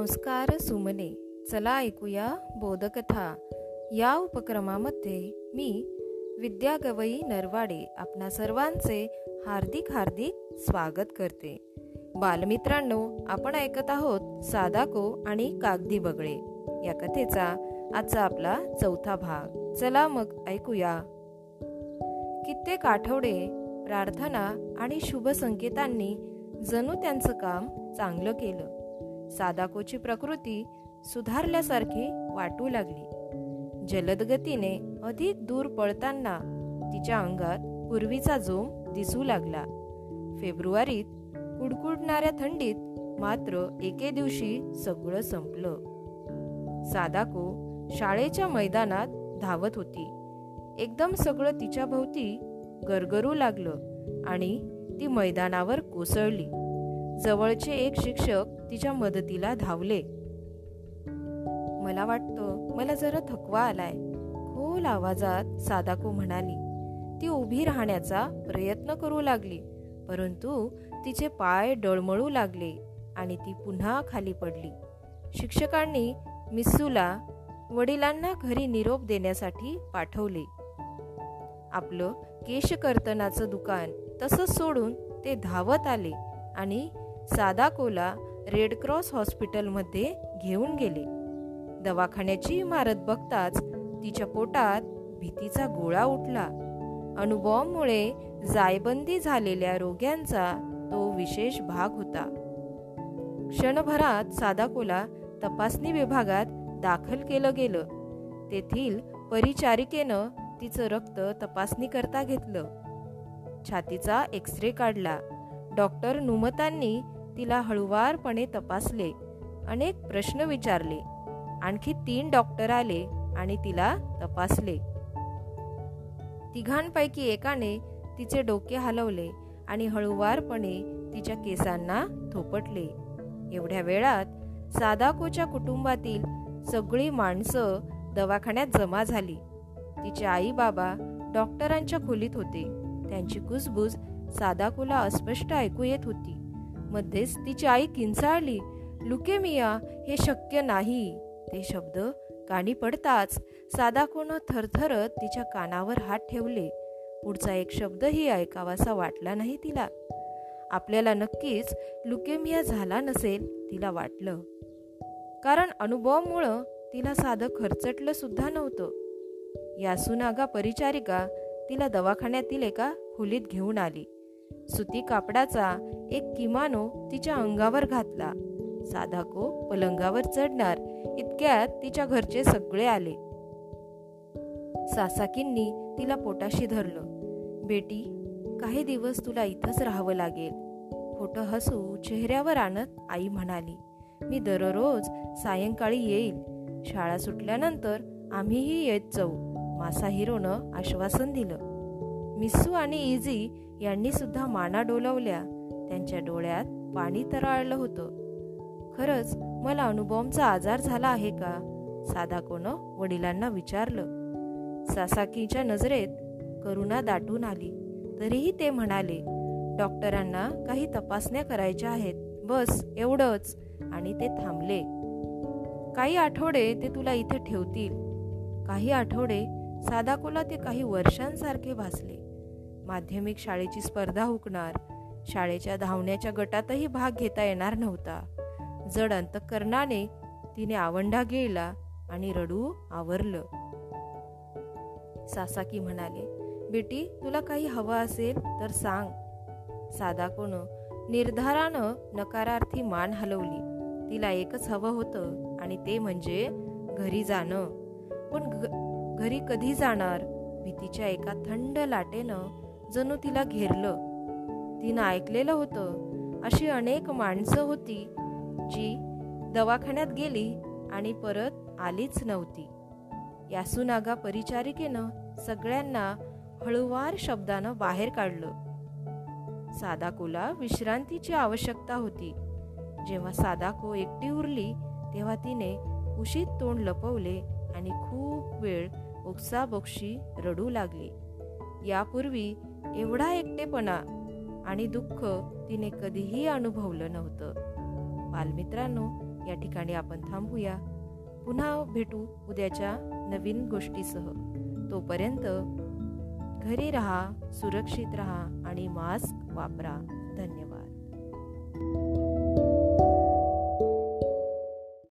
संस्कार सुमने. चला ऐकूया बोधकथा. या उपक्रमामध्ये मी विद्या गवई नरवाडे आपणा सर्वांचे हार्दिक हार्दिक स्वागत करते. बालमित्रांनो आपण ऐकत आहोत सादाको आणि कागदी बगळे. या कथेचा आजचा आपला चौथा भाग. चला मग ऐकूया. कित्येक आठवडे प्रार्थना आणि शुभ संकेतांनी जणू त्यांचं काम चांगलं केलं. सादाकोची प्रकृती सुधारल्यासारखी वाटू लागली. जलदगतीने अधिक दूर पळताना तिच्या अंगात पूर्वीचा जोम दिसू लागला. फेब्रुवारीत कुडकुडणाऱ्या थंडीत मात्र एके दिवशी सगळं संपलं. सादाको शाळेच्या मैदानात धावत होती. एकदम सगळं तिच्या भोवती गरगरू लागलं आणि ती मैदानावर कोसळली. जवळचे एक शिक्षक तिच्या मदतीला धावले. मला वाटतं मला जरा थकवा आलाय खोल आवाजात सादाको म्हणाली. ती उभी राहण्याचा प्रयत्न करू लागली परंतु तिचे पाय डळमळू लागले आणि ती पुन्हा खाली पडली. शिक्षकांनी मिस्सूला वडिलांना घरी निरोप देण्यासाठी पाठवले. आपलं केशकर्तनाचं दुकान तसंच सोडून ते धावत आले आणि सादाकोला रेड क्रॉस हॉस्पिटलमध्ये घेऊन गेले. दवाखान्याची इमारत बघताच तिच्या पोटात भीतीचा गोळा उठला. अणुबॉम्बमुळे जायबंदी झालेल्या रोग्यांचा तो विशेष भाग होता. क्षणभरात सादाकोला तपासणी विभागात दाखल केलं गेलं. तेथील परिचारिकेनं तिचं रक्त तपासणी करता घेतलं. छातीचा एक्स रे काढला. डॉक्टर नुमतांनी तिला हळुवारपणे तपासले. अनेक प्रश्न विचारले. आणखी तीन डॉक्टर आले आणि तिला तपासले. तिघांपैकी एकाने तिचे डोके हलवले आणि हळुवारपणे तिच्या केसांना थोपटले. एवढ्या वेळात सादाकोच्या कुटुंबातील सगळी माणसं दवाखान्यात जमा झाली. तिचे आई बाबा डॉक्टरांच्या खोलीत होते. त्यांची कुसबूज सादाकोला अस्पष्ट ऐकू येत होती. मध्येच तिची आई किंचाळली. लुकेमिया हे शक्य नाही. ते शब्द कानी पडताच सादाकोनं थरथरत तिच्या कानावर हात ठेवले. पुढचा एक शब्दही ऐकावासा वाटला नाही तिला. आपल्याला नक्कीच लुकेमिया झाला नसेल तिला वाटलं. कारण अनुभवामुळं तिला साधं खर्चटलं सुद्धा नव्हतं. यासुनागा परिचारिका तिला दवाखान्यातील एका खोलीत घेऊन आली. सुती कापडाचा एक किमानो तिच्या अंगावर घातला. साधाको पलंगावर चढणार इतक्यात तिच्या घरचे सगळे आले. सासाकींनी तिला पोटाशी धरलं. बेटी काही दिवस तुला इथंच राहावं लागेल. खोटं हसू चेहऱ्यावर आणत आई म्हणाली मी दररोज सायंकाळी येईल. शाळा सुटल्यानंतर आम्हीही येत जाऊ. मासा हिरोनं आश्वासन दिलं. मिस्सू आणि इझी यांनी सुद्धा माना डोलवल्या. त्यांच्या डोळ्यात पाणी तराळलं होतं. खरंच मला अणुबॉम्बचा आजार झाला आहे का? साधा कोण वडिलांना विचारलं. सासाकीच्या नजरेत करुणा दाटून आली. तरीही ते म्हणाले डॉक्टरांना काही तपासण्या करायच्या आहेत. बस एवढंच. आणि ते थांबले. काही आठवडे ते तुला इथे ठेवतील. काही आठवडे सादाकोला ते काही वर्षांसारखे भासले. माध्यमिक शाळेची स्पर्धा हुकणार. शाळेच्या धावण्याच्या गटातही भाग घेता येणार नव्हता. जड अंतकरणाने तिने आवंढा गिळला आणि रडू आवरलं. सासाकी म्हणाले बेटी तुला काही हवं असेल तर सांग. साधा कोण निर्धारानं नकारार्थी मान हलवली. तिला एकच हवं होतं आणि ते म्हणजे घरी जाणं. पण घरी कधी जाणार? भीतीच्या एका थंड लाटेनं जणू तिला घेरलं. तिनं ऐकलेलं होतं. अशी अनेक माणसं होती जी दवाखान्यात गेली आणि परत आलीच नव्हती. यासुनागा परिचारिकेनं सगळ्यांना हळुवार शब्दानं बाहेर काढलं. सादाकोला विश्रांतीची आवश्यकता होती. जेव्हा सादाको एकटी उरली तेव्हा तिने उशीत तोंड लपवले आणि खूप वेळ बोक्षी रडू लागली. यापूर्वी एवढा एकटेपणा आणि दुःख तिने कधीही अनुभवलं नव्हतं. बालमित्रांनो या ठिकाणी आपण थांबूया. पुन्हा भेटू उद्याच्या नवीन गोष्टीसह. तोपर्यंत घरी राहा सुरक्षित राहा आणि मास्क वापरा. धन्यवाद.